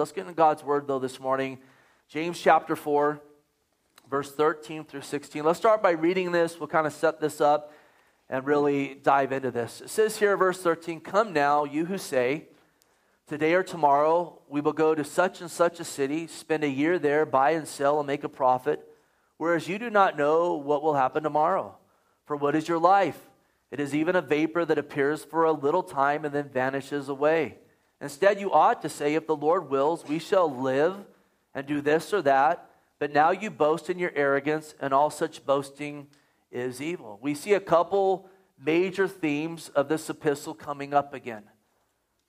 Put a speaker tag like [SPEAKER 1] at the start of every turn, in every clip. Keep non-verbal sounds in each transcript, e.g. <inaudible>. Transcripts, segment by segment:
[SPEAKER 1] Let's get into God's word, though, this morning. James chapter 4, verse 13 through 16. Let's start by reading this. We'll kind of set this up and really dive into this. It says here, verse 13 Come now, you who say, Today or tomorrow we will go to such and such a city, spend a year there, buy and sell, and make a profit, whereas you do not know what will happen tomorrow. For what is your life? It is even a vapor that appears for a little time and then vanishes away. Instead, you ought to say, If the Lord wills, we shall live and do this or that. But now you boast in your arrogance, and all such boasting is evil. We see a couple major themes of this epistle coming up again.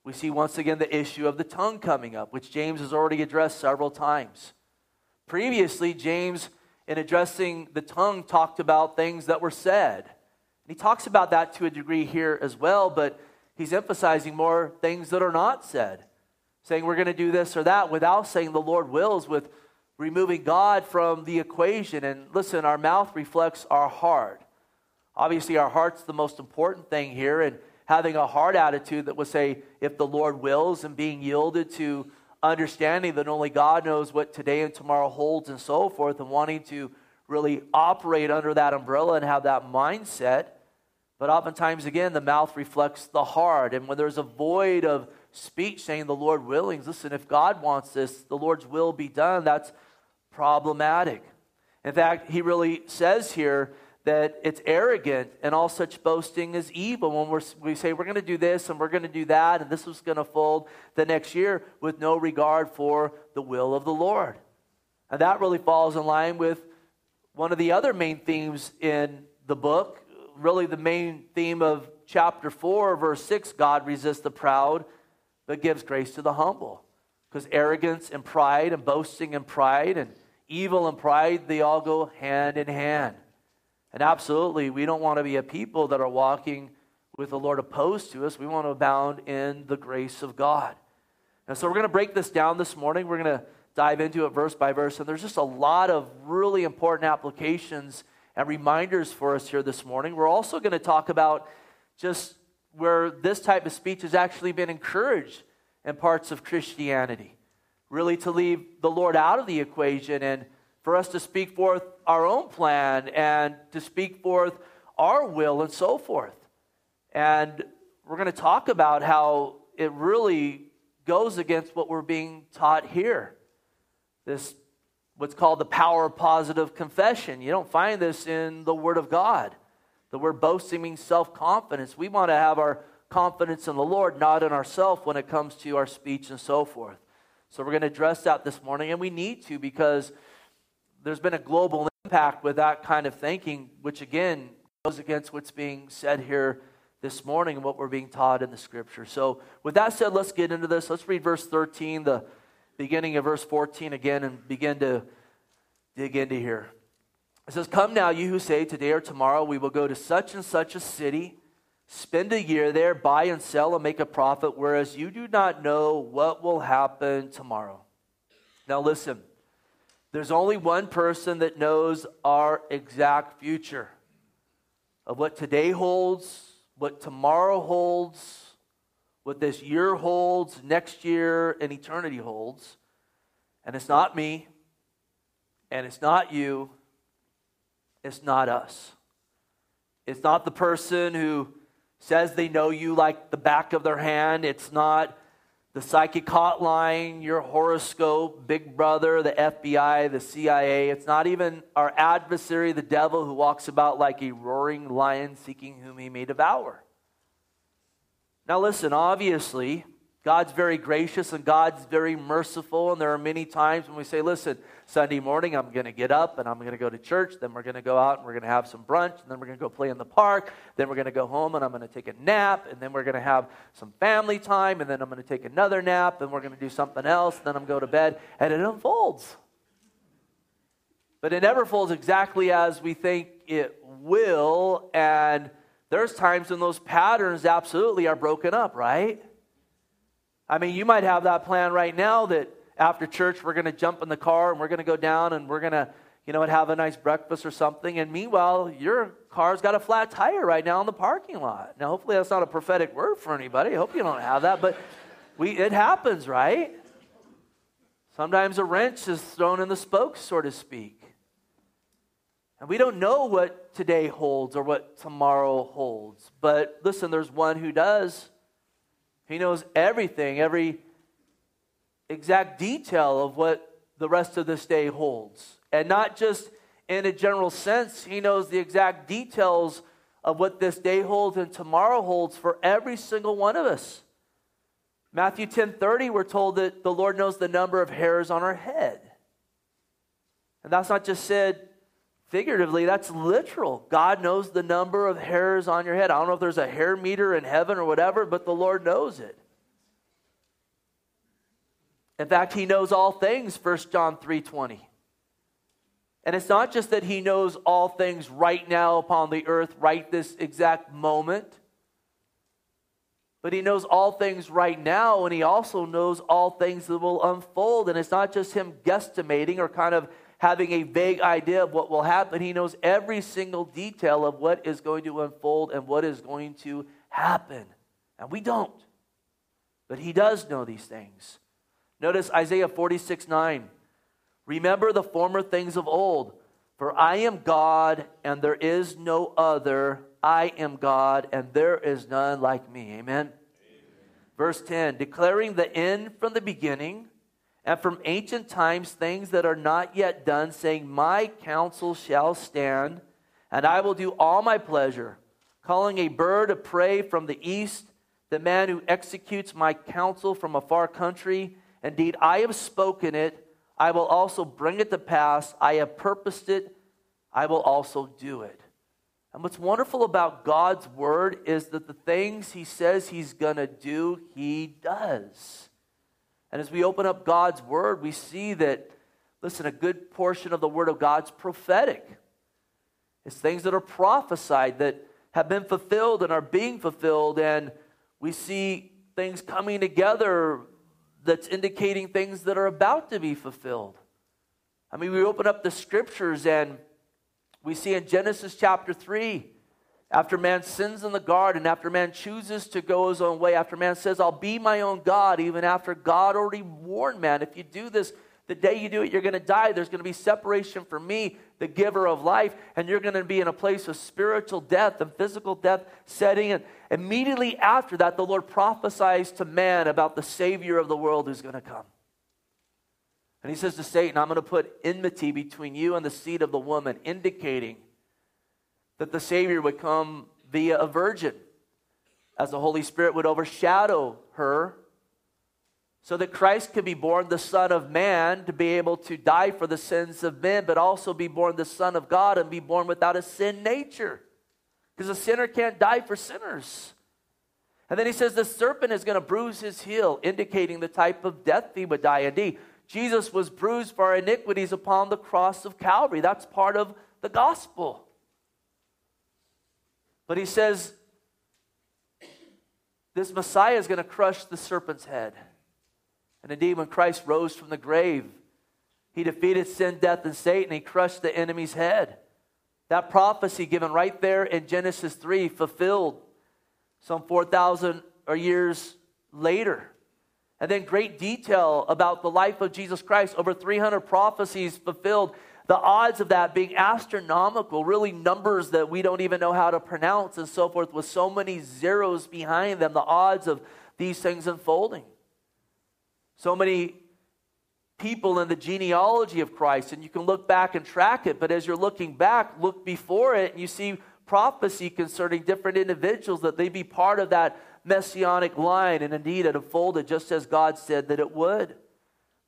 [SPEAKER 1] We see once again the issue of the tongue coming up, which James has already addressed several times. Previously, James, in addressing the tongue, talked about things that were said. And he talks about that to a degree here as well, but he's emphasizing more things that are not said, saying we're going to do this or that without saying the Lord wills, with removing God from the equation. And listen, our mouth reflects our heart. Obviously, our heart's the most important thing here, and having a heart attitude that would say, if the Lord wills, and being yielded to understanding that only God knows what today and tomorrow holds and so forth, and wanting to really operate under that umbrella and have that mindset. But oftentimes, again, the mouth reflects the heart. And when there's a void of speech saying the Lord willing, listen, if God wants this, the Lord's will be done, that's problematic. In fact, he really says here that it's arrogant and all such boasting is evil. When we're, we say we're going to do this and we're going to do that and this was going to fold the next year with no regard for the will of the Lord. And that really falls in line with one of the other main themes in the book. Really, the main theme of chapter 4, verse 6 God resists the proud, but gives grace to the humble. Because arrogance and pride and boasting and pride and evil and pride, they all go hand in hand. And absolutely, we don't want to be a people that are walking with the Lord opposed to us. We want to abound in the grace of God. And so we're going to break this down this morning. We're going to dive into it verse by verse. And there's just a lot of really important applications and reminders for us here this morning. We're also going to talk about just where this type of speech has actually been encouraged in parts of Christianity. Really, to leave the Lord out of the equation and for us to speak forth our own plan and to speak forth our will and so forth. And we're going to talk about how it really goes against what we're being taught here. This, what's called the power of positive confession. You don't find this in the Word of God. The word boasting means self confidence. We want to have our confidence in the Lord, not in ourselves when it comes to our speech and so forth. So we're going to address that this morning, and we need to because there's been a global impact with that kind of thinking, which again goes against what's being said here this morning and what we're being taught in the scripture. So, with that said, let's get into this. Let's read verse 13, the beginning of verse 14 again, and begin to dig into here. It says, Come now, you who say, Today or tomorrow we will go to such and such a city, spend a year there, buy and sell, and make a profit, whereas you do not know what will happen tomorrow. Now, listen. There's only one person that knows our exact future of what today holds, what tomorrow holds, what this year holds, next year, and eternity holds. And it's not me, and it's not you, it's not us. It's not the person who says they know you like the back of their hand. It's not the psychic hotline, your horoscope, Big Brother, the FBI, the CIA. It's not even our adversary, the devil, who walks about like a roaring lion seeking whom he may devour. Now, listen, obviously, God's very gracious and God's very merciful. And there are many times when we say, listen, Sunday morning I'm going to get up and I'm going to go to church. Then we're going to go out and we're going to have some brunch. And then we're going to go play in the park. Then we're going to go home and I'm going to take a nap. And then we're going to have some family time. And then I'm going to take another nap. And we're going to do something else. Then I'm going go to bed. And it unfolds. But it never folds exactly as we think it will. And there's times when those patterns absolutely are broken up, right? I mean, you might have that plan right now that after church we're going to jump in the car and we're going to go down and we're going to, you know, have a nice breakfast or something. And meanwhile, your car's got a flat tire right now in the parking lot. Now, hopefully that's not a prophetic word for anybody. I hope you don't have that, but we it happens, right? Sometimes a wrench is thrown in the spokes, so to speak. And we don't know what today holds or what tomorrow holds. But listen, there's one who does. He knows everything, every exact detail of what the rest of this day holds. And not just in a general sense, he knows the exact details of what this day holds and tomorrow holds for every single one of us. Matthew 10:30 we're told that the Lord knows the number of hairs on our head. And that's not just said figuratively, that's literal. God knows the number of hairs on your head. I don't know if there's a hair meter in heaven or whatever, but the Lord knows it. In fact, he knows all things, 1 John 3:20. And it's not just that he knows all things right now upon the earth, right this exact moment. But he knows all things right now, and he also knows all things that will unfold. And it's not just him guesstimating or kind of having a vague idea of what will happen. He knows every single detail of what is going to unfold and what is going to happen. And we don't. But he does know these things. Notice Isaiah 46 9. Remember the former things of old, for I am God and there is no other. I am God, and there is none like me. Amen? Amen. Verse 10 declaring the end from the beginning, and from ancient times things that are not yet done, saying, My counsel shall stand, and I will do all my pleasure, calling a bird of prey from the east, the man who executes my counsel from a far country. Indeed, I have spoken it, I will also bring it to pass. I have purposed it, I will also do it. And what's wonderful about God's word is that the things he says he's going to do, he does. And as we open up God's word, we see that, listen, a good portion of the word of God's prophetic. It's things that are prophesied that have been fulfilled and are being fulfilled. And we see things coming together that's indicating things that are about to be fulfilled. I mean, we open up the scriptures and we see in Genesis chapter 3, after man sins in the garden, after man chooses to go his own way, after man says, I'll be my own God, even after God already warned man, if you do this, the day you do it, you're going to die. There's going to be separation from me, the giver of life, and you're going to be in a place of spiritual death and physical death setting. And immediately after that, the Lord prophesies to man about the Savior of the world who's going to come. And he says to Satan, I'm going to put enmity between you and the seed of the woman, indicating that the Savior would come via a virgin, as the Holy Spirit would overshadow her, so that Christ could be born the Son of Man to be able to die for the sins of men, but also be born the Son of God and be born without a sin nature. Because a sinner can't die for sinners. And then he says the serpent is going to bruise his heel, indicating the type of death he would die. Indeed, Jesus was bruised for our iniquities upon the cross of Calvary. That's part of the gospel. But he says this Messiah is going to crush the serpent's head. And indeed, when Christ rose from the grave, he defeated sin, death, and Satan. He crushed the enemy's head. That prophecy given right there in Genesis 3 fulfilled some 4,000 years later. And then great detail about the life of Jesus Christ, over 300 prophecies fulfilled. The odds of that being astronomical, really numbers that we don't even know how to pronounce and so forth, with so many zeros behind them, the odds of these things unfolding. So many people in the genealogy of Christ, and you can look back and track it, but as you're looking back, look before it, and you see prophecy concerning different individuals that they be part of that messianic line, and indeed it unfolded just as God said that it would.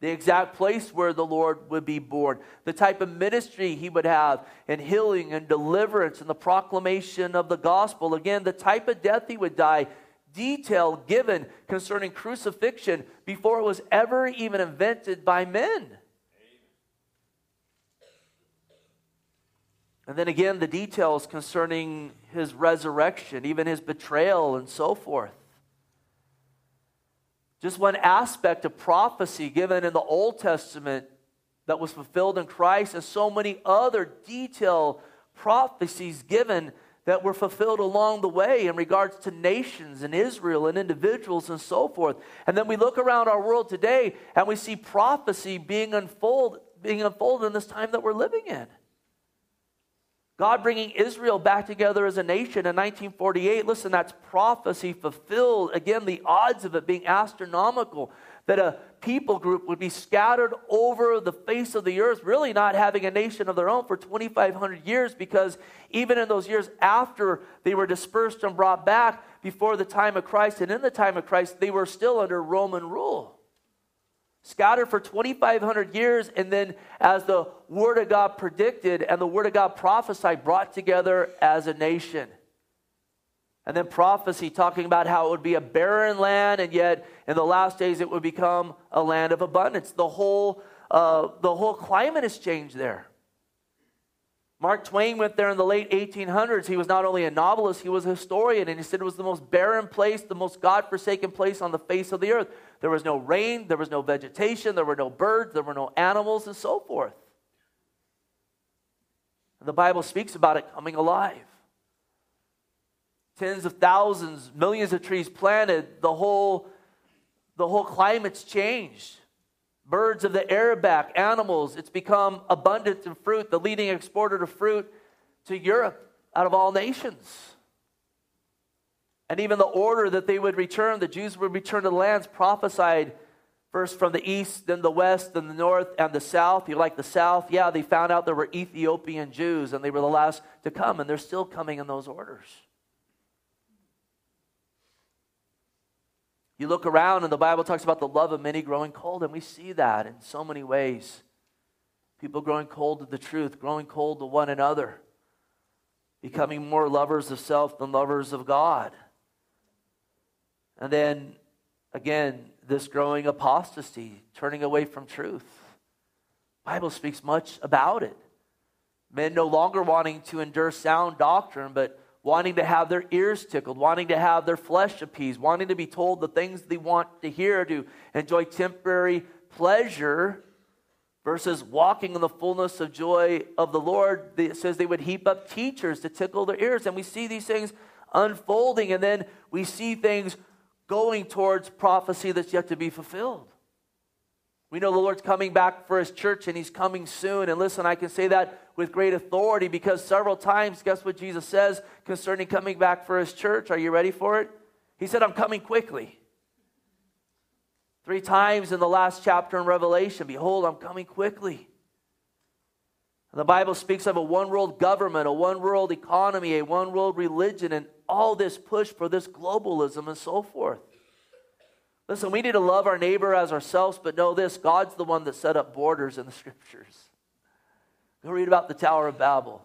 [SPEAKER 1] The exact place where the Lord would be born, the type of ministry he would have in healing and deliverance and the proclamation of the gospel. Again, the type of death he would die, detail given concerning crucifixion before it was ever even invented by men. And then again, the details concerning his resurrection, even his betrayal, and so forth. Just one aspect of prophecy given in the Old Testament that was fulfilled in Christ, and so many other detailed prophecies given that were fulfilled along the way in regards to nations and Israel and individuals and so forth. And then we look around our world today and we see prophecy being unfold, being unfolded in this time that we're living in. God bringing Israel back together as a nation in 1948. Listen, that's prophecy fulfilled. Again, the odds of it being astronomical that a people group would be scattered over the face of the earth, really not having a nation of their own for 2,500 years, because even in those years after they were dispersed and brought back before the time of Christ and in the time of Christ, they were still under Roman rule scattered for 2,500 years, and then, as the Word of God predicted and the Word of God prophesied, brought together as a nation. And then prophecy talking about how it would be a barren land, and yet in the last days it would become a land of abundance. The whole, uh, the whole climate has changed there. Mark Twain went there in the late 1800s. He was not only a novelist, he was a historian, and he said it was the most barren place, the most God forsaken place on the face of the earth. There was no rain, there was no vegetation, there were no birds, there were no animals, and so forth. And the Bible speaks about it coming alive. Tens of thousands, millions of trees planted, the whole, the whole climate's changed birds of the back, animals. It's become abundant in fruit, the leading exporter of fruit to Europe out of all nations. And even the order that they would return, the Jews would return to the lands prophesied first from the east, then the west, then the north, and the south. You like the south? Yeah, they found out there were Ethiopian Jews, and they were the last to come, and they're still coming in those orders. You look around and the Bible talks about the love of many growing cold, and we see that in so many ways. People growing cold to the truth, growing cold to one another, becoming more lovers of self than lovers of God. And then again, this growing apostasy, turning away from truth. Bible speaks much about it. Men no longer wanting to endure sound doctrine, but wanting to have their ears tickled, wanting to have their flesh appeased, wanting to be told the things they want to hear to enjoy temporary pleasure versus walking in the fullness of joy of the Lord. It says they would heap up teachers to tickle their ears. And we see these things unfolding, and then we see things going towards prophecy that's yet to be fulfilled. We know the Lord's coming back for his church and he's coming soon. And listen, I can say that with great authority because several times, guess what Jesus says concerning coming back for his church? Are you ready for it? He said, I'm coming quickly. Three times in the last chapter in Revelation, behold, I'm coming quickly. And the Bible speaks of a one world government, a one world economy, a one world religion, and all this push for this globalism and so forth. Listen, we need to love our neighbor as ourselves, but know this God's the one that set up borders in the <laughs> scriptures. Go read about the Tower of Babel.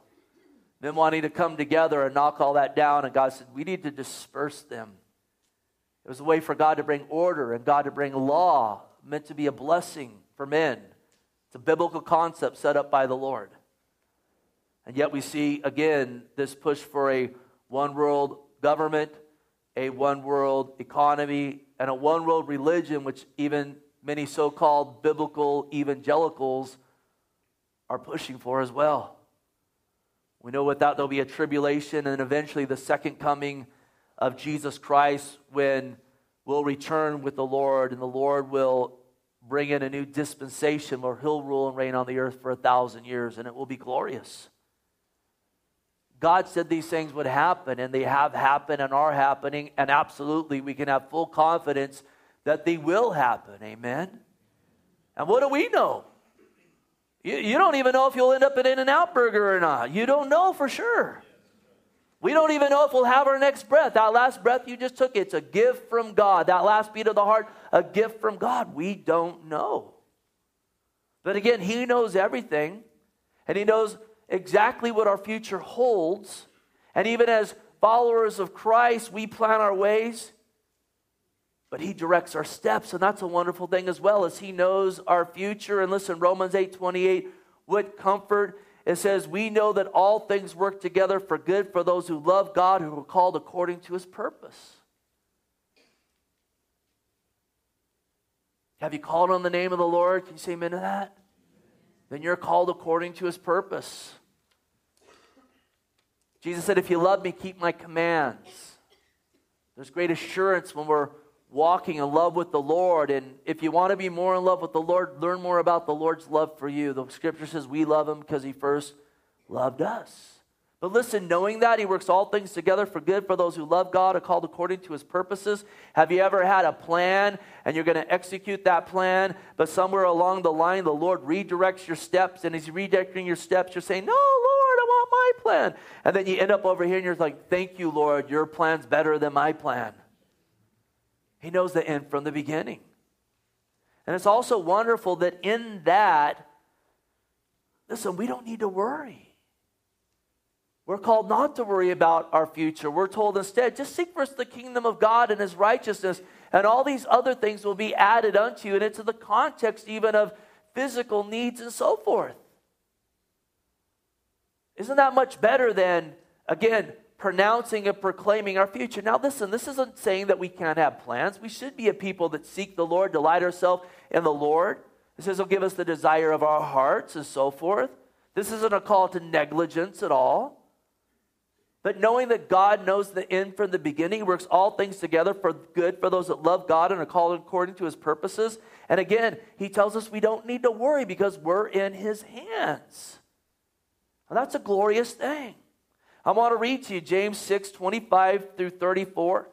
[SPEAKER 1] Them wanting to come together and knock all that down, and God said, We need to disperse them. It was a way for God to bring order and God to bring law, meant to be a blessing for men. It's a biblical concept set up by the Lord. And yet we see again this push for a one world government, a one world economy, and a one world religion, which even many so called biblical evangelicals are pushing for as well. We know without there'll be a tribulation and eventually the second coming of Jesus Christ when we'll return with the Lord and the Lord will bring in a new dispensation where he'll rule and reign on the earth for a thousand years and it will be glorious. God said these things would happen, and they have happened and are happening, and absolutely we can have full confidence that they will happen. Amen. And what do we know? You, you don't even know if you'll end up at In N Out Burger or not. You don't know for sure. We don't even know if we'll have our next breath. That last breath you just took, it's a gift from God. That last beat of the heart, a gift from God. We don't know. But again, He knows everything, and He knows exactly what our future holds. And even as followers of Christ, we plan our ways, but he directs our steps, and that's a wonderful thing as well as he knows our future. And listen, Romans 8 28, what comfort it says, We know that all things work together for good for those who love God, who are called according to his purpose. Have you called on the name of the Lord? Can you say amen to that? Then you're called according to his purpose. Jesus said, If you love me, keep my commands. There's great assurance when we're walking in love with the Lord. And if you want to be more in love with the Lord, learn more about the Lord's love for you. The scripture says we love him because he first loved us. But listen, knowing that he works all things together for good for those who love God are called according to his purposes. Have you ever had a plan and you're going to execute that plan, but somewhere along the line the Lord redirects your steps, and as He's redirecting your steps, you're saying, No, Lord, my plan. And then you end up over here and you're like, Thank you, Lord, your plan's better than my plan. He knows the end from the beginning. And it's also wonderful that in that, listen, we don't need to worry. We're called not to worry about our future. We're told instead, just seek first the kingdom of God and his righteousness, and all these other things will be added unto you. And it's in the context even of physical needs and so forth. Isn't that much better than, again, pronouncing and proclaiming our future? Now, listen, this isn't saying that we can't have plans. We should be a people that seek the Lord, delight ourselves in the Lord. It says he'll give us the desire of our hearts and so forth. This isn't a call to negligence at all. But knowing that God knows the end from the beginning, works all things together for good for those that love God and are called according to his purposes. And again, he tells us we don't need to worry because we're in his hands. And that's a glorious thing. I want to read to you James 6 25 through 34.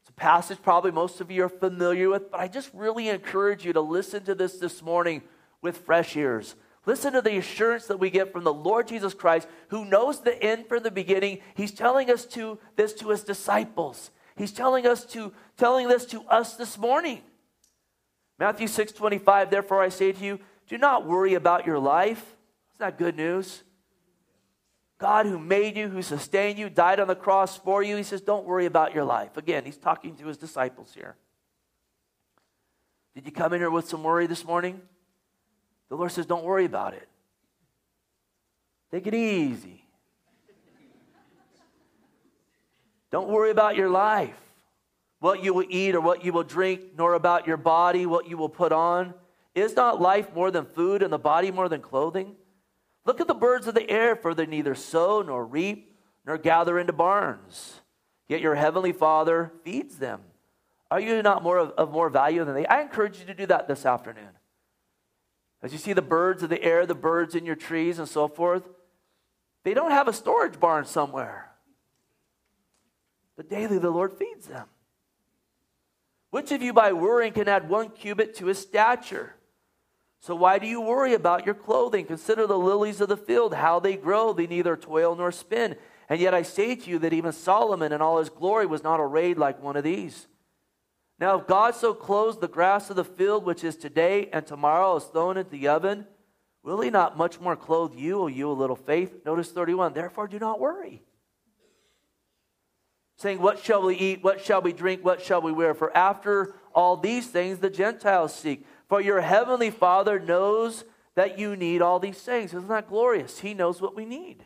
[SPEAKER 1] It's a passage probably most of you are familiar with, but I just really encourage you to listen to this this morning with fresh ears. Listen to the assurance that we get from the Lord Jesus Christ, who knows the end from the beginning. He's telling us to this to his disciples. He's telling us to telling this to us this morning. Matthew 6 25, therefore I say to you, do not worry about your life. Isn't that good news? God who made you, who sustained you, died on the cross for you. He says, Don't worry about your life. Again, he's talking to his disciples here. Did you come in here with some worry this morning? The Lord says, Don't worry about it. Take it easy. Don't worry about your life, what you will eat or what you will drink, nor about your body, what you will put on. Is not life more than food and the body more than clothing? Look at the birds of the air, for they neither sow nor reap nor gather into barns. Yet your heavenly Father feeds them. Are you not more of, of more value than they? I encourage you to do that this afternoon. As you see the birds of the air, the birds in your trees, and so forth, they don't have a storage barn somewhere. But daily the Lord feeds them. Which of you by worrying can add one cubit to his stature? So why do you worry about your clothing? Consider the lilies of the field, how they grow. They neither toil nor spin. And yet I say to you that even Solomon in all his glory was not arrayed like one of these. Now, if God so clothes the grass of the field, which is today and tomorrow is thrown into the oven, will he not much more clothe you, O you a little faith? Notice 31. Therefore, do not worry. Saying, What shall we eat? What shall we drink? What shall we wear? For after all these things the Gentiles seek. For your heavenly Father knows that you need all these things. Isn't that glorious? He knows what we need.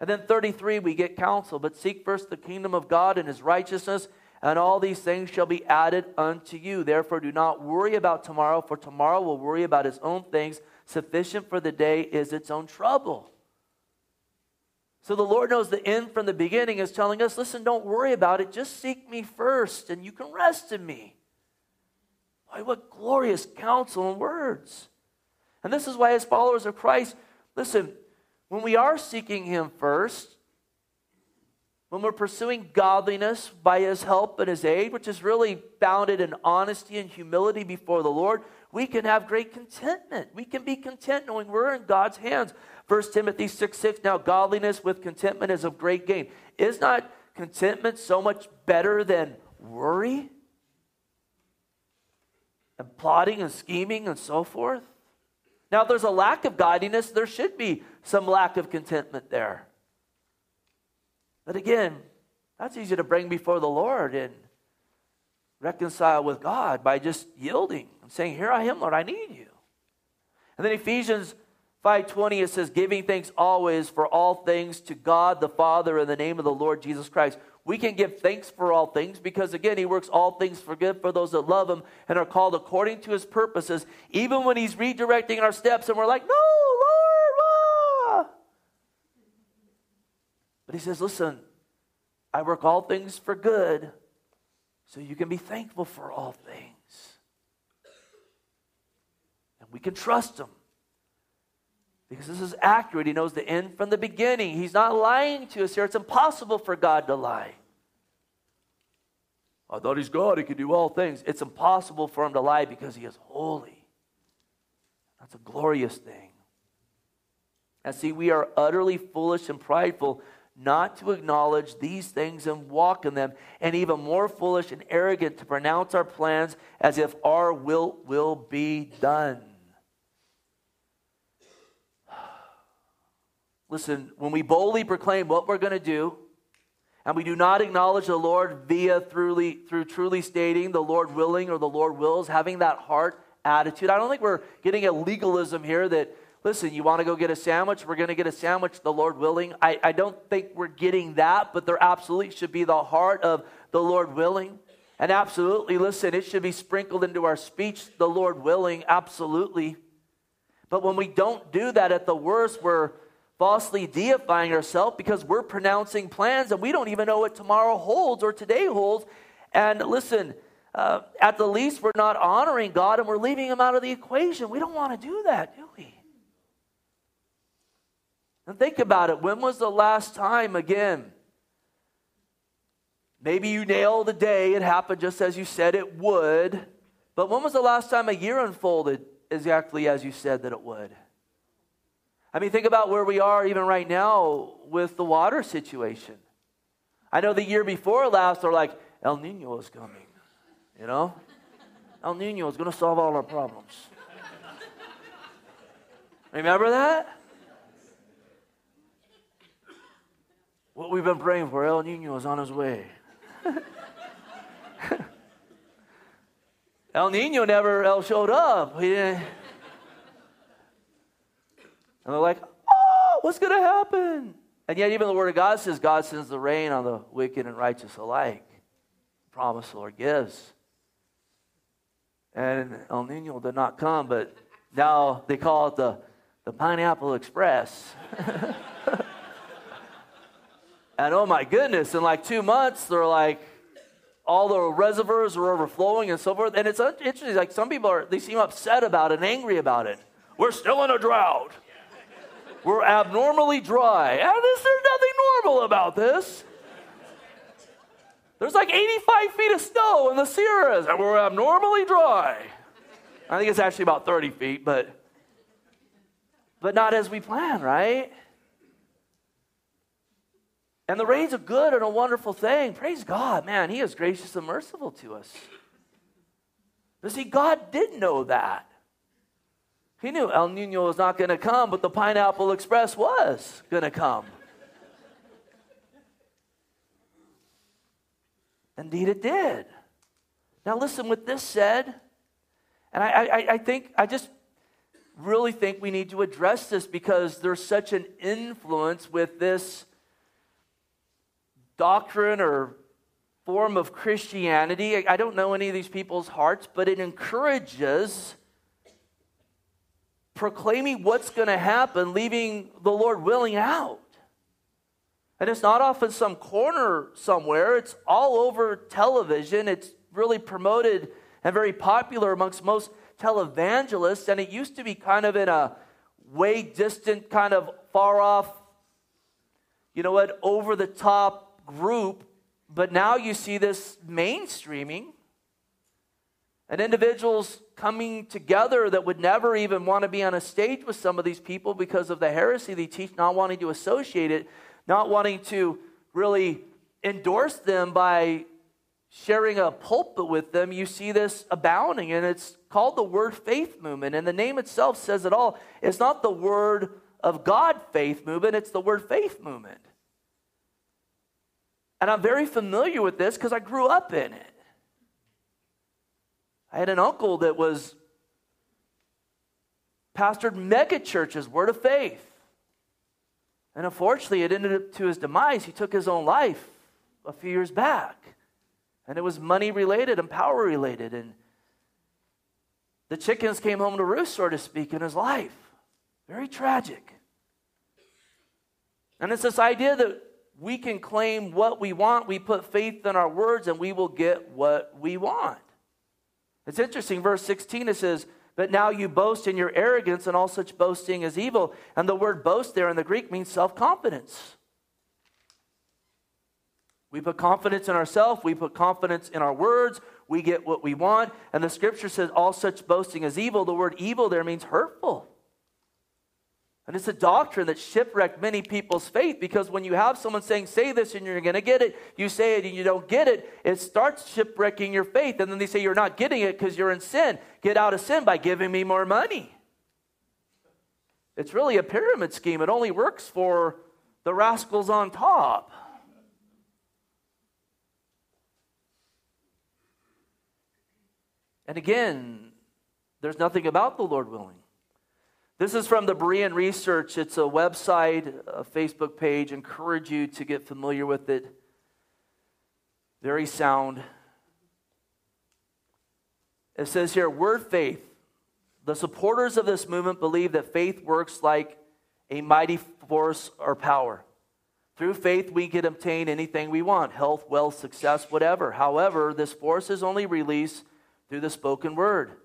[SPEAKER 1] And then 33, we get counsel. But seek first the kingdom of God and his righteousness and all these things shall be added unto you. Therefore, do not worry about tomorrow, for tomorrow will worry about its own things. Sufficient for the day is its own trouble. So the Lord knows the end from the beginning is telling us listen, don't worry about it. Just seek me first, and you can rest in me. Boy, what glorious counsel and words. And this is why, as followers of Christ, listen, when we are seeking Him first, when we're pursuing godliness by His help and His aid, which is really founded in honesty and humility before the Lord, we can have great contentment. We can be content knowing we're in God's hands. 1 Timothy 6 6, now godliness with contentment is of great gain. Is not contentment so much better than worry? And plotting and scheming and so forth? Now, there's a lack of godliness, there should be some lack of contentment there. But again, that's easy to bring before the Lord and reconcile with God by just yielding and saying, Here I am, Lord, I need you. And then Ephesians 5:20 it says giving thanks always for all things to God the Father in the name of the Lord Jesus Christ. We can give thanks for all things because again he works all things for good for those that love him and are called according to his purposes even when he's redirecting our steps and we're like, "No, But he says, listen, I work all things for good so you can be thankful for all things. And we can trust him because this is accurate. He knows the end from the beginning. He's not lying to us here. It's impossible for God to lie. I thought he's God, he can do all things. It's impossible for him to lie because he is holy. That's a glorious thing. And see, we are utterly foolish and prideful not to acknowledge these things and walk in them, and even more foolish and arrogant to pronounce our plans as if our will will be done. Listen, when we boldly proclaim what we're going to do, and we do not acknowledge the Lord via truly, through truly stating the Lord willing or the Lord wills, having that heart attitude. I don't think we're getting a legalism here that, listen, you want to go get a sandwich? We're going to get a sandwich, the Lord willing. I, I don't think we're getting that, but there absolutely should be the heart of the Lord willing. And absolutely, listen, it should be sprinkled into our speech, the Lord willing, absolutely. But when we don't do that, at the worst, we're falsely deifying ourselves because we're pronouncing plans and we don't even know what tomorrow holds or today holds. And listen, uh, at the least, we're not honoring God and we're leaving Him out of the equation. We don't want to do that, do we? And think about it. When was the last time, again? Maybe you nailed the day, it happened just as you said it would. But when was the last time a year unfolded exactly as you said that it would? I mean, think about where we are even right now with the water situation. I know the year before last, they're like, El Nino is coming. You know? El Nino is going to solve all our problems. Remember that? What we've been praying for, El Nino is on his way. <laughs> El Nino never El showed up. He didn't. And they're like, oh, what's going to happen? And yet, even the Word of God says God sends the rain on the wicked and righteous alike. Promise the Lord gives. And El Nino did not come, but now they call it the, the Pineapple Express. <laughs> and oh my goodness, in like two months, they're like, all the reservoirs are overflowing and so forth. And it's interesting, like some people are, they seem upset about it and angry about it. We're still in a drought. We're abnormally dry. And this, there's nothing normal about this. There's like 85 feet of snow in the Sierras, and we're abnormally dry. I think it's actually about 30 feet, but but not as we plan, right? And the rain's a good and a wonderful thing. Praise God, man. He is gracious and merciful to us. But see, God did know that. He knew El Nino was not going to come, but the Pineapple Express was going to come. Indeed, it did. Now, listen, with this said, and I, I, I think, I just really think we need to address this because there's such an influence with this doctrine or form of Christianity. I don't know any of these people's hearts, but it encourages proclaiming what's going to happen, leaving the Lord willing out. And it's not off in some corner somewhere, it's all over television. It's really promoted and very popular amongst most televangelists. And it used to be kind of in a way distant, kind of far off, you know what, over the top group. But now you see this mainstreaming and individuals coming together that would never even want to be on a stage with some of these people because of the heresy they teach, not wanting to associate it, not wanting to really endorse them by sharing a pulpit with them, you see this abounding. And it's called the Word Faith Movement. And the name itself says it all. It's not the Word of God Faith Movement, it's the Word Faith Movement. And I'm very familiar with this because I grew up in it. I had an uncle that was pastored mega churches, Word of Faith. And unfortunately, it ended up to his demise. He took his own life a few years back. And it was money related and power related. And the chickens came home to roost, so to speak, in his life. Very tragic. And it's this idea that we can claim what we want. We put faith in our words and we will get what we want. It's interesting, verse 16, it says, But now you boast in your arrogance, and all such boasting is evil. And the word boast there in the Greek means self confidence. We put confidence in ourselves, we put confidence in our words, we get what we want. And the scripture says all such boasting is evil. The word evil there means hurtful. And it's a doctrine that shipwrecked many people's faith because when you have someone saying, say this and you're going to get it, you say it and you don't get it, it starts shipwrecking your faith. And then they say, you're not getting it because you're in sin. Get out of sin by giving me more money. It's really a pyramid scheme. It only works for the rascals on top. And again, there's nothing about the Lord willing. This is from the Berean Research. It's a website, a Facebook page. Encourage you to get familiar with it. Very sound. It says here, word faith. The supporters of this movement believe that faith works like a mighty force or power. Through faith, we can obtain anything we want health, wealth, success, whatever. However, this force is only released through the spoken word.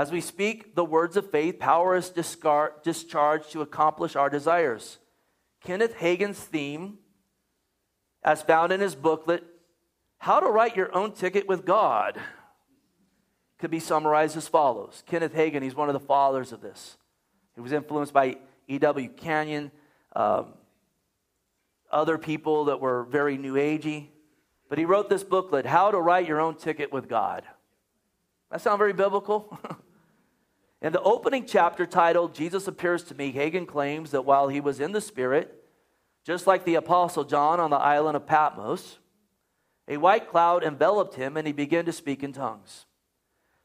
[SPEAKER 1] As we speak the words of faith, power is discard, discharged to accomplish our desires. Kenneth Hagin's theme, as found in his booklet, How to Write Your Own Ticket with God, could be summarized as follows. Kenneth Hagin, he's one of the fathers of this. He was influenced by E.W. Kenyon, um, other people that were very new agey. But he wrote this booklet, How to Write Your Own Ticket with God. That sound very biblical? <laughs> In the opening chapter titled Jesus Appears to Me, Hagin claims that while he was in the Spirit, just like the Apostle John on the island of Patmos, a white cloud enveloped him and he began to speak in tongues.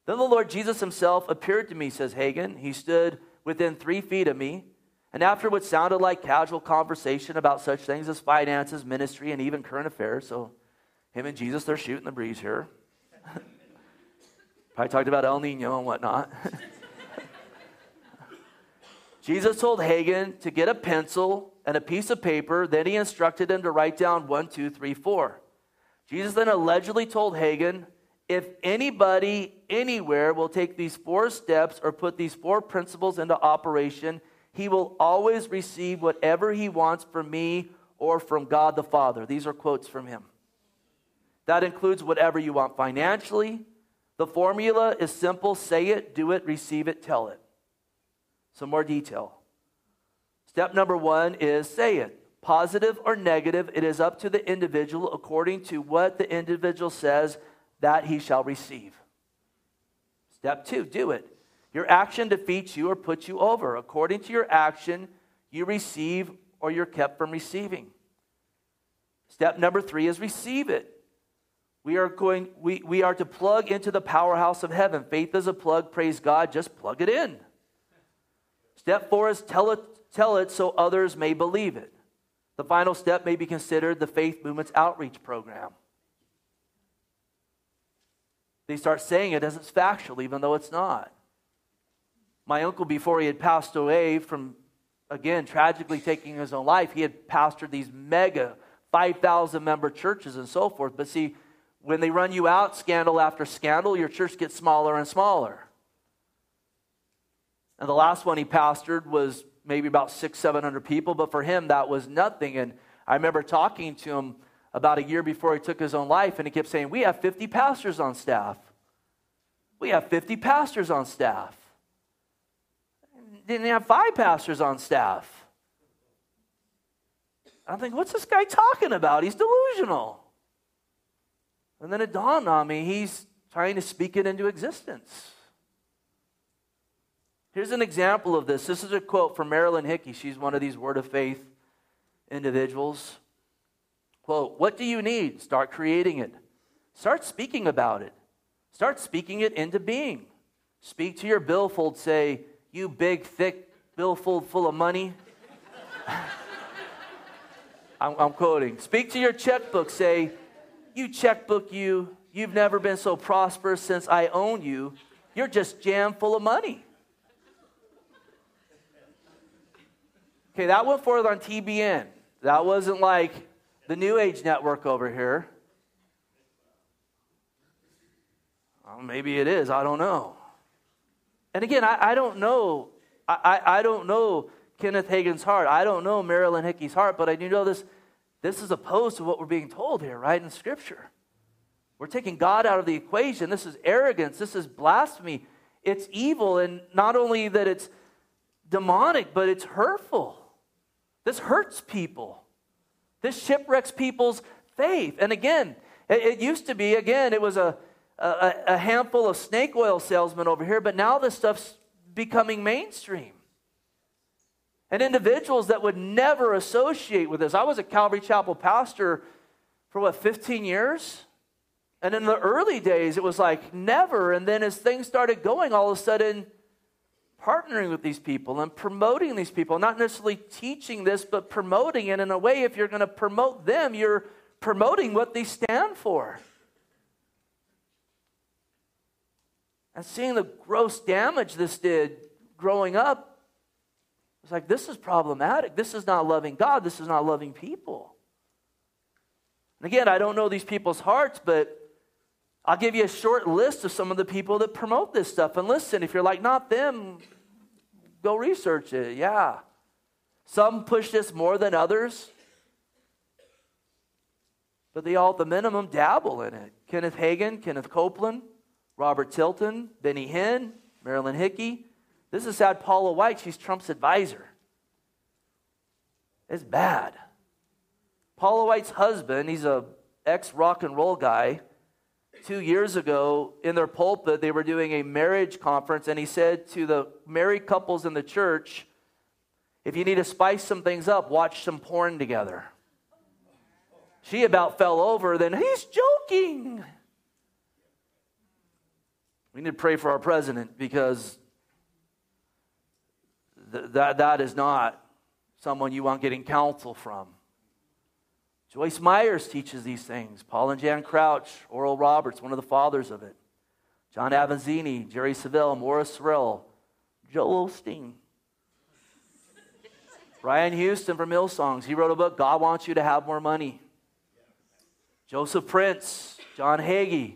[SPEAKER 1] Then the Lord Jesus himself appeared to me, says Hagin. He stood within three feet of me, and after what sounded like casual conversation about such things as finances, ministry, and even current affairs, so him and Jesus, they're shooting the breeze here. <laughs> Probably talked about El Nino and whatnot. <laughs> Jesus told Hagin to get a pencil and a piece of paper. Then he instructed him to write down one, two, three, four. Jesus then allegedly told Hagin, if anybody anywhere will take these four steps or put these four principles into operation, he will always receive whatever he wants from me or from God the Father. These are quotes from him. That includes whatever you want financially. The formula is simple say it, do it, receive it, tell it. Some more detail. Step number one is say it. Positive or negative, it is up to the individual according to what the individual says that he shall receive. Step two, do it. Your action defeats you or puts you over. According to your action, you receive or you're kept from receiving. Step number three is receive it. We are going, we, we are to plug into the powerhouse of heaven. Faith is a plug, praise God, just plug it in. Step four is tell it, tell it so others may believe it. The final step may be considered the Faith Movement's outreach program. They start saying it as it's factual, even though it's not. My uncle, before he had passed away from, again, tragically taking his own life, he had pastored these mega 5,000 member churches and so forth. But see, when they run you out, scandal after scandal, your church gets smaller and smaller. And the last one he pastored was maybe about six, 700 people, but for him, that was nothing. And I remember talking to him about a year before he took his own life, and he kept saying, We have 50 pastors on staff. We have 50 pastors on staff. Didn't have five pastors on staff. I'm thinking, what's this guy talking about? He's delusional. And then it dawned on me, he's trying to speak it into existence. Here's an example of this. This is a quote from Marilyn Hickey. She's one of these word of faith individuals. Quote, What do you need? Start creating it. Start speaking about it. Start speaking it into being. Speak to your billfold. Say, You big, thick billfold full of money. <laughs> I'm, I'm quoting. Speak to your checkbook. Say, You checkbook, you. You've never been so prosperous since I own you. You're just jam full of money. Okay, that went forth on TBN. That wasn't like the New Age Network over here. Well, maybe it is. I don't know. And again, I, I don't know. I, I, I don't know Kenneth Hagin's heart. I don't know Marilyn Hickey's heart, but I do know this. This is opposed to what we're being told here, right, in Scripture. We're taking God out of the equation. This is arrogance. This is blasphemy. It's evil, and not only that it's demonic, but it's hurtful. This hurts people. This shipwrecks people's faith. And again, it, it used to be, again, it was a, a, a handful of snake oil salesmen over here, but now this stuff's becoming mainstream. And individuals that would never associate with this. I was a Calvary Chapel pastor for what, 15 years? And in the early days, it was like never. And then as things started going, all of a sudden, partnering with these people and promoting these people, not necessarily teaching this, but promoting it in a way, if you're going to promote them, you're promoting what they stand for. And seeing the gross damage this did growing up, it's like, this is problematic. This is not loving God. This is not loving people. And again, I don't know these people's hearts, but I'll give you a short list of some of the people that promote this stuff. And listen, if you're like, not them, go research it. Yeah. Some push this more than others, but they all, at the minimum, dabble in it. Kenneth Hagin, Kenneth Copeland, Robert Tilton, Benny Hinn, Marilyn Hickey. This is sad. Paula White, she's Trump's advisor. It's bad. Paula White's husband, he's a ex rock and roll guy two years ago in their pulpit, they were doing a marriage conference, and he said to the married couples in the church, if you need to spice some things up, watch some porn together. She about fell over, then he's joking. We need to pray for our president because th- that, that is not someone you want getting counsel from. Joyce Myers teaches these things. Paul and Jan Crouch, Oral Roberts, one of the fathers of it. John Avanzini, Jerry Savelle, Morris Cerullo, Joel Osteen. Brian Houston from Hillsongs. He wrote a book, God Wants You to Have More Money. Joseph Prince, John Hagee,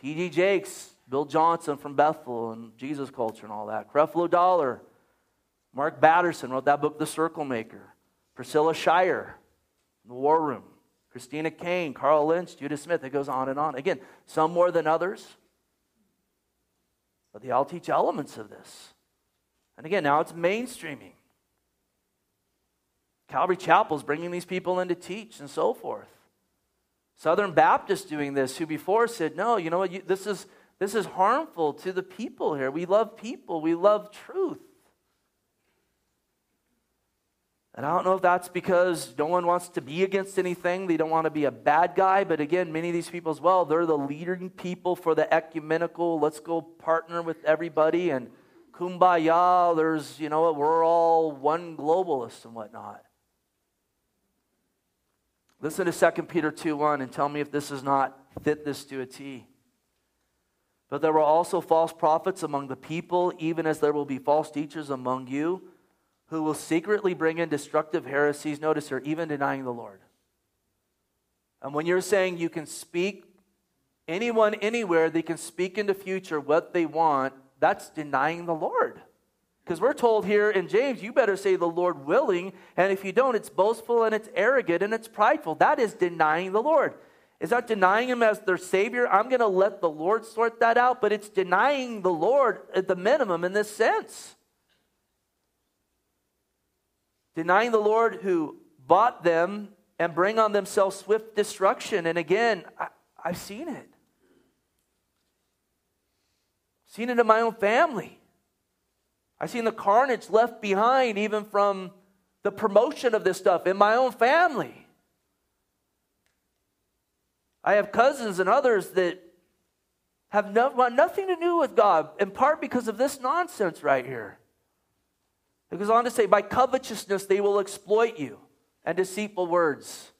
[SPEAKER 1] T.D. Jakes, Bill Johnson from Bethel and Jesus Culture and all that. Creflo Dollar, Mark Batterson wrote that book, The Circle Maker. Priscilla Shirer, The War Room. Christina Caine, Carl Lentz, Judah Smith. It goes on and on. Again, some more than others, but they all teach elements of this. And again, now it's mainstreaming. Calvary Chapel is bringing these people in to teach and so forth. Southern Baptists doing this, who before said, no, you know what, you, this, is, this is harmful to the people here. We love people, we love truth. And I don't know if that's because no one wants to be against anything. They don't want to be a bad guy. But again, many of these people as well, they're the leading people for the ecumenical, let's go partner with everybody and kumbaya. There's, you know, we're all one globalist and whatnot. Listen to 2 Peter 2 1 and tell me if this does not fit this to a T. But there were also false prophets among the people, even as there will be false teachers among you who will secretly bring in destructive heresies, notice here, even denying the Lord. And when you're saying you can speak, anyone, anywhere, they can speak in the future what they want, that's denying the Lord. Because we're told here in James, you better say the Lord willing, and if you don't, it's boastful and it's arrogant and it's prideful. That is denying the Lord. Is that denying Him as their Savior? I'm going to let the Lord sort that out, but it's denying the Lord at the minimum in this sense denying the Lord who bought them and bring on themselves swift destruction. And again, I, have seen it. Seen it in my own family. I've seen the carnage left behind, even from the promotion of this stuff in my own family. I have cousins and others that have no, nothing to do with God, in part because of this nonsense right here. It goes on to say, by covetousness they will exploit you and deceitful words.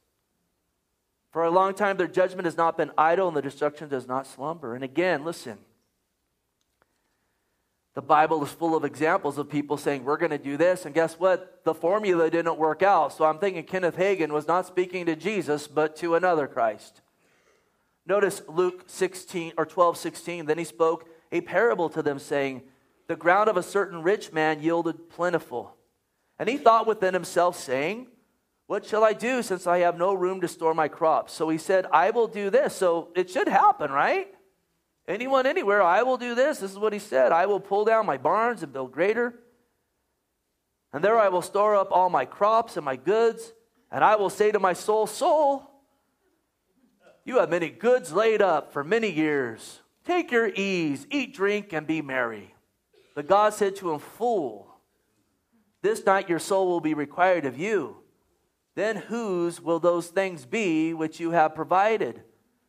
[SPEAKER 1] For a long time their judgment has not been idle and the destruction does not slumber. And again, listen. The Bible is full of examples of people saying, We're going to do this. And guess what? The formula didn't work out. So I'm thinking Kenneth Hagin was not speaking to Jesus, but to another Christ. Notice Luke 16 or 12, 16. Then he spoke a parable to them, saying, The ground of a certain rich man yielded plentiful. And he thought within himself, saying, What shall I do since I have no room to store my crops? So he said, I will do this. So it should happen, right? Anyone, anywhere, I will do this. This is what he said I will pull down my barns and build greater. And there I will store up all my crops and my goods. And I will say to my soul, Soul, you have many goods laid up for many years. Take your ease, eat, drink, and be merry. But God said to him, Fool, this night your soul will be required of you. Then whose will those things be which you have provided?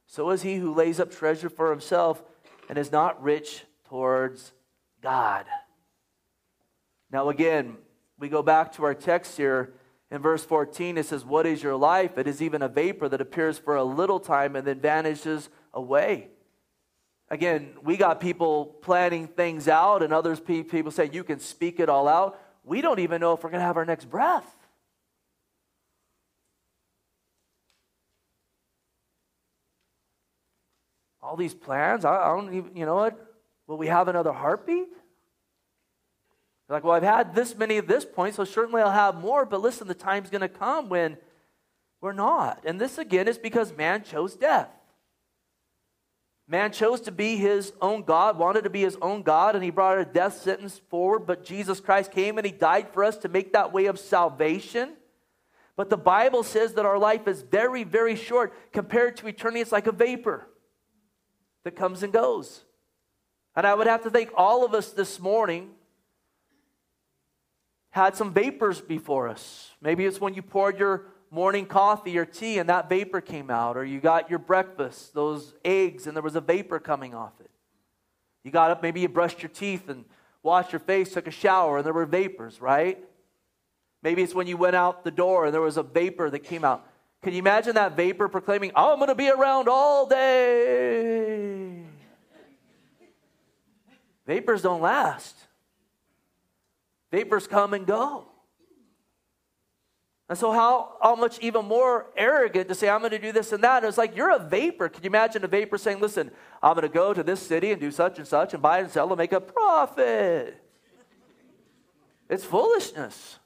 [SPEAKER 1] So is he who lays up treasure for himself and is not rich towards God. Now, again, we go back to our text here. In verse 14, it says, What is your life? It is even a vapor that appears for a little time and then vanishes away. Again, we got people planning things out, and others people say you can speak it all out. We don't even know if we're going to have our next breath. all these plans. I, don't even, you know what? Will we have another heartbeat? You're like, well, I've had this many at this point, so certainly I'll have more. But listen, the time's going to come when we're not. And this, again, is because man chose death. Man chose to be his own God, wanted to be his own God, and he brought a death sentence forward. But Jesus Christ came and he died for us to make that way of salvation. But the Bible says that our life is very, very short compared to eternity. It's like a vapor that comes and goes. And I would have to think all of us this morning had some vapors before us. Maybe it's when you poured your morning coffee or tea and that vapor came out, or you got your breakfast, those eggs, and there was a vapor coming off it. You got up, maybe you brushed your teeth and washed your face, took a shower, and there were vapors, right? Maybe it's when you went out the door and there was a vapor that came out. Can you imagine that vapor proclaiming, I'm going to be around all day? Vapors don't last, vapors come and go. And so, how, how much even more arrogant to say, I'm going to do this and that? And it's like, you're a vapor. Can you imagine a vapor saying, Listen, I'm going to go to this city and do such and such and buy and sell and make a profit? It's foolishness.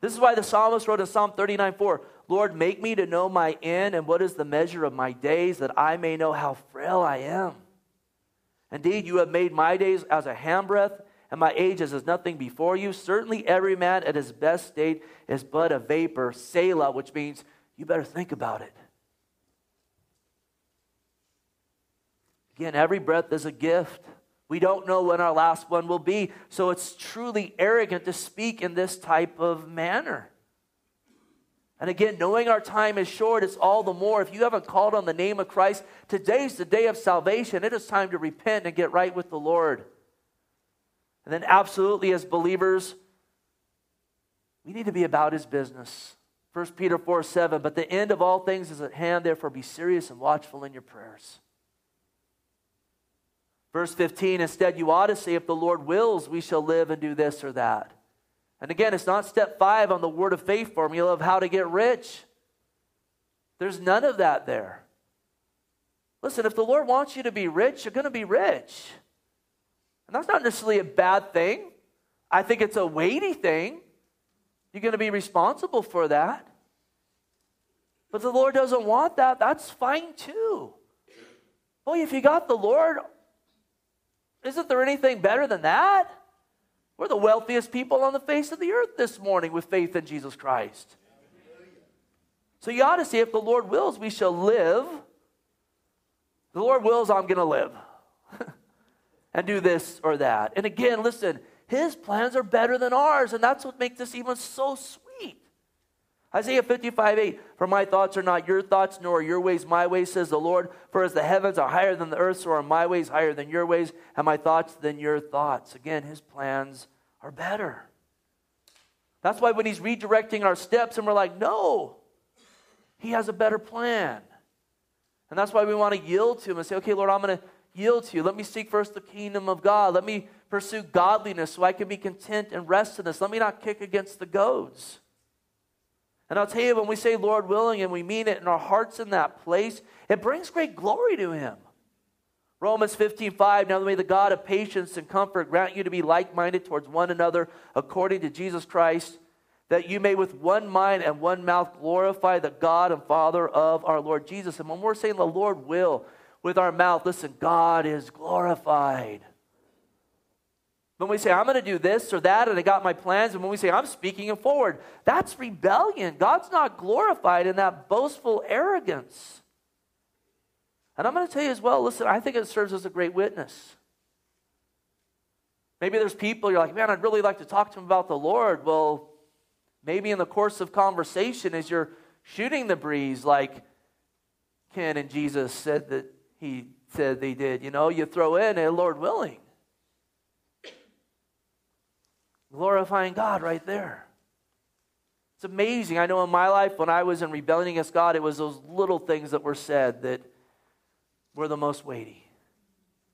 [SPEAKER 1] This is why the psalmist wrote in Psalm 39 4 Lord, make me to know my end and what is the measure of my days, that I may know how frail I am. Indeed, you have made my days as a handbreadth, and my age is as nothing before you. Certainly, every man at his best state is but a vapor, Selah, which means you better think about it. Again, every breath is a gift. We don't know when our last one will be, so it's truly arrogant to speak in this type of manner. And again, knowing our time is short, it's all the more. If you haven't called on the name of Christ, today's the day of salvation. It is time to repent and get right with the Lord. And then, absolutely, as believers, we need to be about his business. 1 Peter 4 7, but the end of all things is at hand, therefore be serious and watchful in your prayers. Verse 15, instead, you ought to say, if the Lord wills, we shall live and do this or that. And again, it's not step five on the word of faith formula of how to get rich. There's none of that there. Listen, if the Lord wants you to be rich, you're going to be rich. And that's not necessarily a bad thing. I think it's a weighty thing. You're going to be responsible for that. But the Lord doesn't want that. That's fine too. Boy, if you got the Lord, isn't there anything better than that? We're the wealthiest people on the face of the earth this morning with faith in Jesus Christ. So you ought to see if the Lord wills, we shall live. The Lord wills, I'm going to live and do this or that. And again, listen, his plans are better than ours, and that's what makes this even so sweet. Isaiah 55 8, for my thoughts are not your thoughts, nor are your ways my ways, says the Lord. For as the heavens are higher than the earth, so are my ways higher than your ways, and my thoughts than your thoughts. Again, his plans are better. That's why when he's redirecting our steps and we're like, no, he has a better plan. And that's why we want to yield to him and say, okay, Lord, I'm going to yield to you. Let me seek first the kingdom of God. Let me pursue godliness so I can be content and rest in this. Let me not kick against the goads. And I'll tell you, when we say Lord willing and we mean it in our hearts in that place, it brings great glory to Him. Romans 15, 5, now may the God of patience and comfort grant you to be like minded towards one another according to Jesus Christ, that you may with one mind and one mouth glorify the God and Father of our Lord Jesus. And when we're saying the Lord will with our mouth, listen, God is glorified. When we say, I'm going to do this or that, and I got my plans, and when we say, I'm speaking it forward, that's rebellion. God's not glorified in that boastful arrogance. And I'm going to tell you as well listen, I think it serves as a great witness. Maybe there's people you're like, man, I'd really like to talk to them about the Lord. Well, maybe in the course of conversation, as you're shooting the breeze, like Ken and Jesus said that he said they did, you know, you throw in a Lord willing. Glorifying God right there. It's amazing. I know in my life, when I was in rebellion against God, it was those little things that were said that were the most weighty.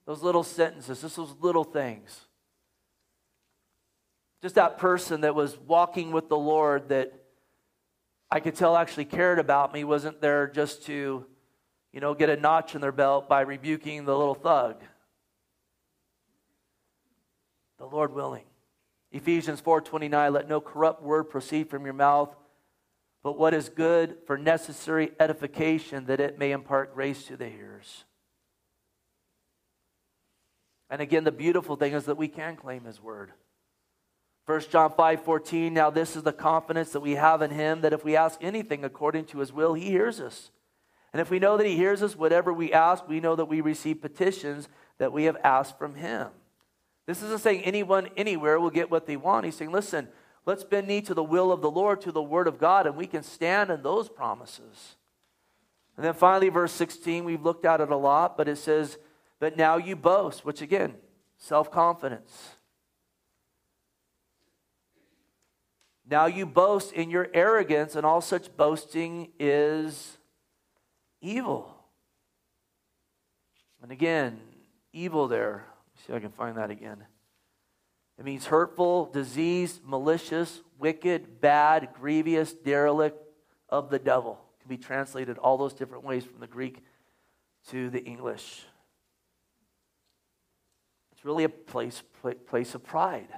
[SPEAKER 1] Those little sentences, just those little things. Just that person that was walking with the Lord that I could tell actually cared about me, wasn't there just to, you know, get a notch in their belt by rebuking the little thug. The Lord willing. Ephesians 4:29 let no corrupt word proceed from your mouth but what is good for necessary edification that it may impart grace to the hearers. And again the beautiful thing is that we can claim his word. 1 John 5:14 now this is the confidence that we have in him that if we ask anything according to his will he hears us. And if we know that he hears us whatever we ask we know that we receive petitions that we have asked from him. This isn't saying anyone anywhere will get what they want. He's saying, listen, let's bend knee to the will of the Lord, to the word of God, and we can stand in those promises. And then finally, verse 16, we've looked at it a lot, but it says, But now you boast, which again, self confidence. Now you boast in your arrogance, and all such boasting is evil. And again, evil there See if I can find that again. It means hurtful, diseased, malicious, wicked, bad, grievous, derelict of the devil. It can be translated all those different ways from the Greek to the English. It's really a place, place of pride.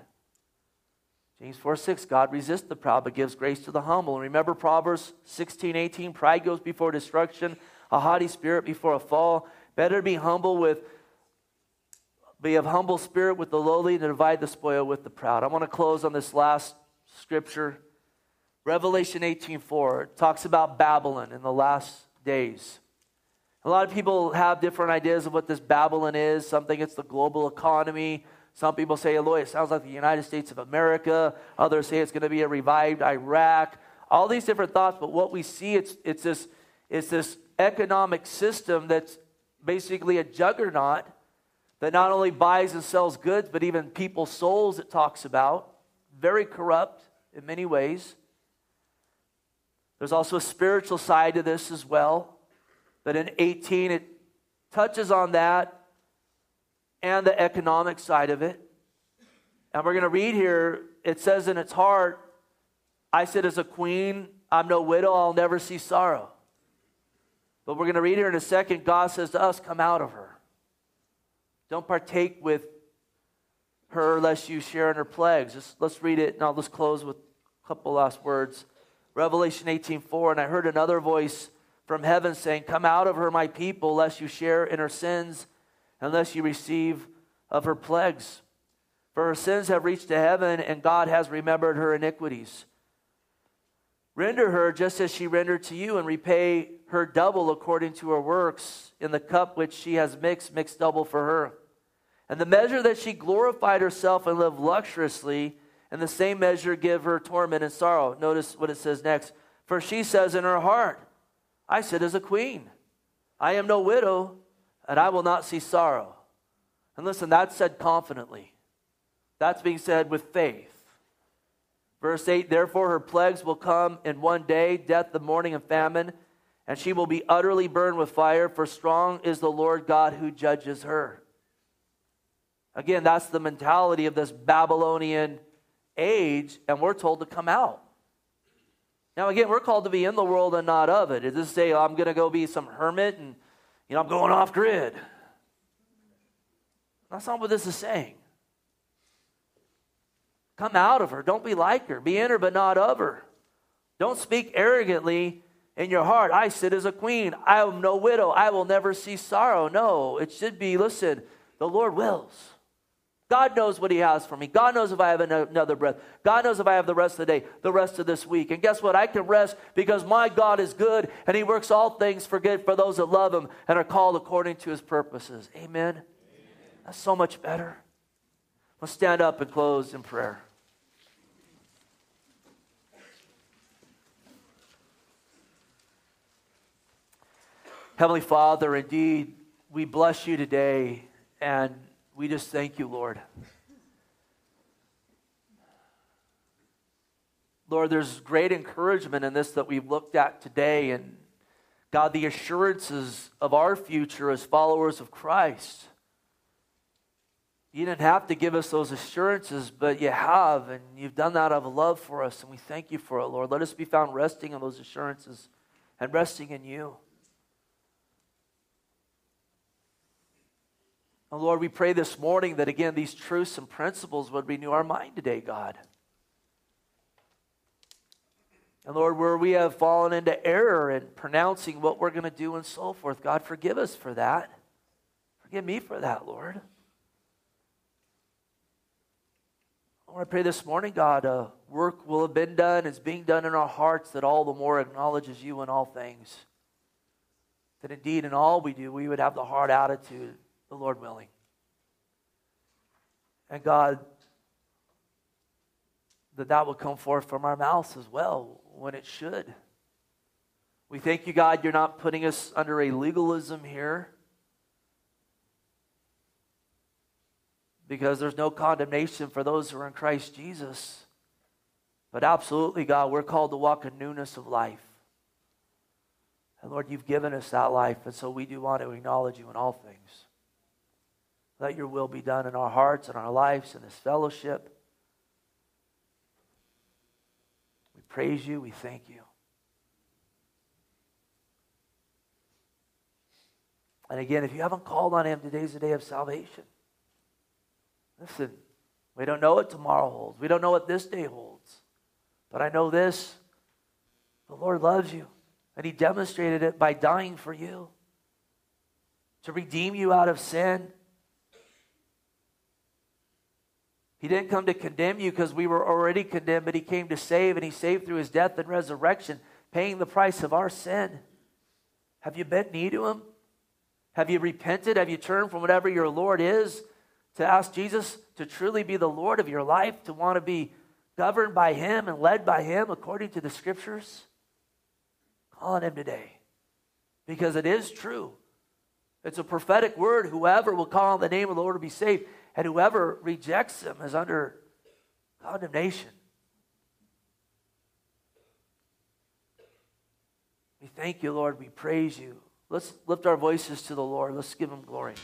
[SPEAKER 1] James 4 6, God resists the proud but gives grace to the humble. And remember Proverbs 16 18, pride goes before destruction, a haughty spirit before a fall. Better be humble with be of humble spirit with the lowly and divide the spoil with the proud. I want to close on this last scripture. Revelation 18:4 talks about Babylon in the last days. A lot of people have different ideas of what this Babylon is. Some think it's the global economy. Some people say, Eloy, it sounds like the United States of America. Others say it's going to be a revived Iraq. All these different thoughts, but what we see, it's, it's, this, it's this economic system that's basically a juggernaut that not only buys and sells goods, but even people's souls, it talks about. Very corrupt in many ways. There's also a spiritual side to this as well. But in 18, it touches on that and the economic side of it. And we're going to read here, it says in its heart, I said, as a queen, I'm no widow, I'll never see sorrow. But we're going to read here in a second, God says to us, Come out of her. Don't partake with her lest you share in her plagues. Just, let's read it, I'll just close with a couple last words. Revelation 18:4, and I heard another voice from heaven saying, Come out of her, my people, lest you share in her sins, unless you receive of her plagues. For her sins have reached to heaven, and God has remembered her iniquities. Render her just as she rendered to you, and repay her double according to her works. In the cup which she has mixed, mixed double for her. And the measure that she glorified herself and lived luxuriously, in the same measure give her torment and sorrow. Notice what it says next. For she says in her heart, I sit as a queen. I am no widow, and I will not see sorrow. And listen, that's said confidently. That's being said with faith. Verse 8 Therefore her plagues will come in one day death, the mourning, and famine, and she will be utterly burned with fire, for strong is the Lord God who judges her. Again, that's the mentality of this Babylonian age, and we're told to come out. Now, again, we're called to be in the world and not of it. Does this say, oh, I'm going to go be some hermit and, you know, I'm going off grid? That's not what this is saying. Come out of her. Don't be like her. Be in her, but not of her. Don't speak arrogantly in your heart. I sit as a queen. I am no widow. I will never see sorrow. No, it should be, listen, the Lord wills. God knows what He has for me. God knows if I have another breath. God knows if I have the rest of the day, the rest of this week. And guess what? I can rest because my God is good and He works all things for good for those that love Him and are called according to His purposes. Amen. Amen. That's so much better. Let's stand up and close in prayer. Heavenly Father, indeed, we bless you today and we just thank you, Lord. Lord, there's great encouragement in this that we've looked at today. And God, the assurances of our future as followers of Christ. You didn't have to give us those assurances, but you have, and you've done that out of love for us, and we thank you for it, Lord. Let us be found resting in those assurances and resting in you. And Lord, we pray this morning that again these truths and principles would renew our mind today, God. And Lord, where we have fallen into error in pronouncing what we're going to do and so forth, God, forgive us for that. Forgive me for that, Lord. Lord, I pray this morning, God, uh, work will have been done, is being done in our hearts that all the more acknowledges you in all things. That indeed in all we do, we would have the hard attitude the Lord willing. And God, that that will come forth from our mouths as well when it should. We thank you, God, you're not putting us under a legalism here because there's no condemnation for those who are in Christ Jesus. But absolutely, God, we're called to walk in newness of life. And Lord, you've given us that life, and so we do want to acknowledge you in all things. Let your will be done in our hearts and our lives in this fellowship. We praise you. We thank you. And again, if you haven't called on him, today's the day of salvation. Listen, we don't know what tomorrow holds. We don't know what this day holds. But I know this the Lord loves you, and he demonstrated it by dying for you to redeem you out of sin He didn't come to condemn you because we were already condemned, but He came to save, and He saved through His death and resurrection, paying the price of our sin. Have you bent knee to Him? Have you repented? Have you turned from whatever your Lord is to ask Jesus to truly be the Lord of your life, to want to be governed by Him and led by Him according to the Scriptures? Call on Him today because it is true. It's a prophetic word. Whoever will call on the name of the Lord will be saved and whoever rejects him is under condemnation. We thank you, Lord. We praise you. Let's lift our voices to the Lord. Let's give him glory.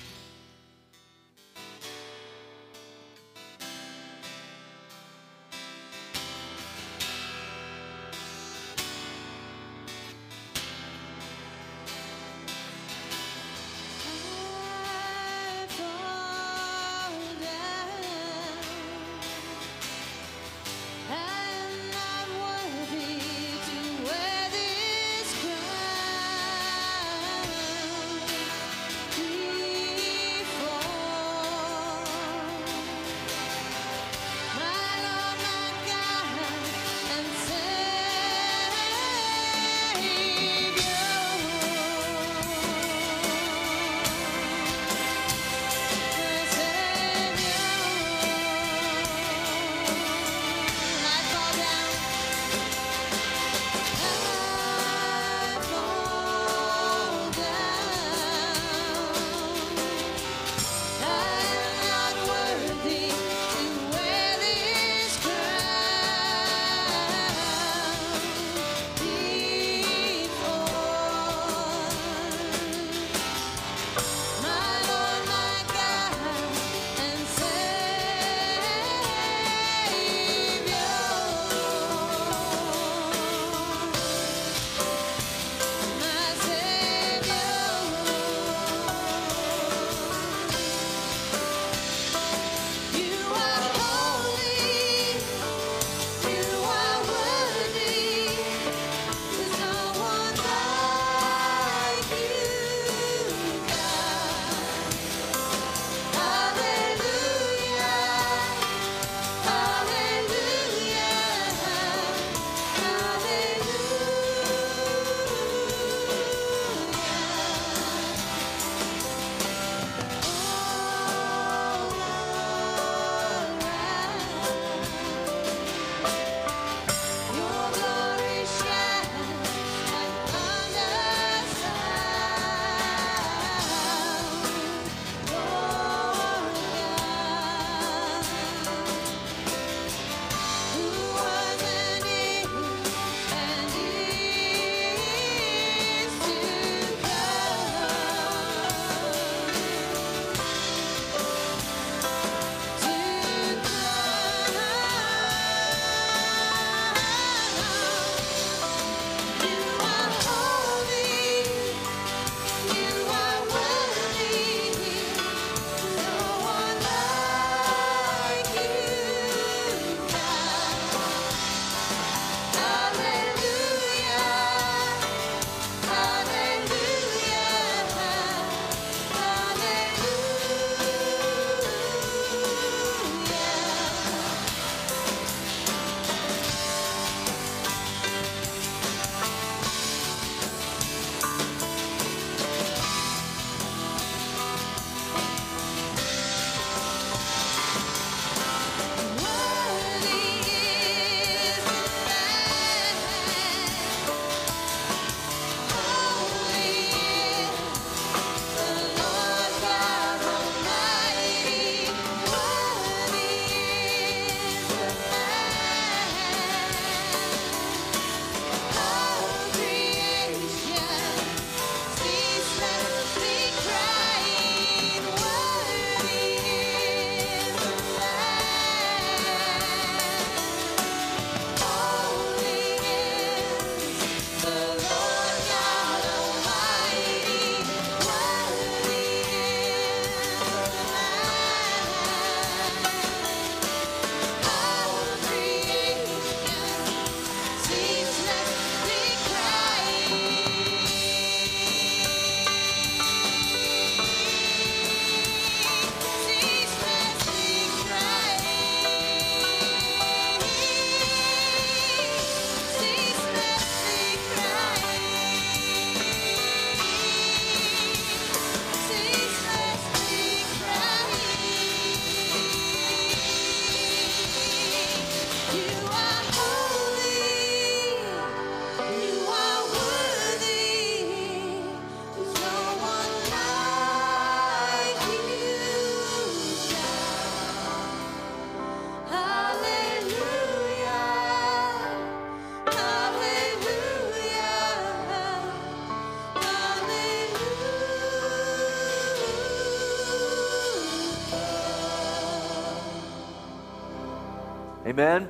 [SPEAKER 1] Amen.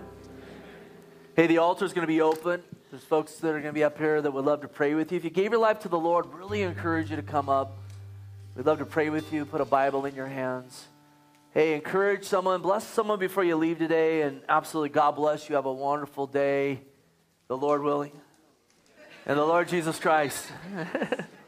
[SPEAKER 1] Hey, the altar is going to be open. There's folks that are going to be up here that would love to pray with you. If you gave your life to the Lord, really encourage you to come up. We'd love to pray with you, put a Bible in your hands. Hey, encourage someone, bless someone before you leave today, and absolutely God bless you. Have a wonderful day, the Lord willing, and the Lord Jesus Christ. <laughs>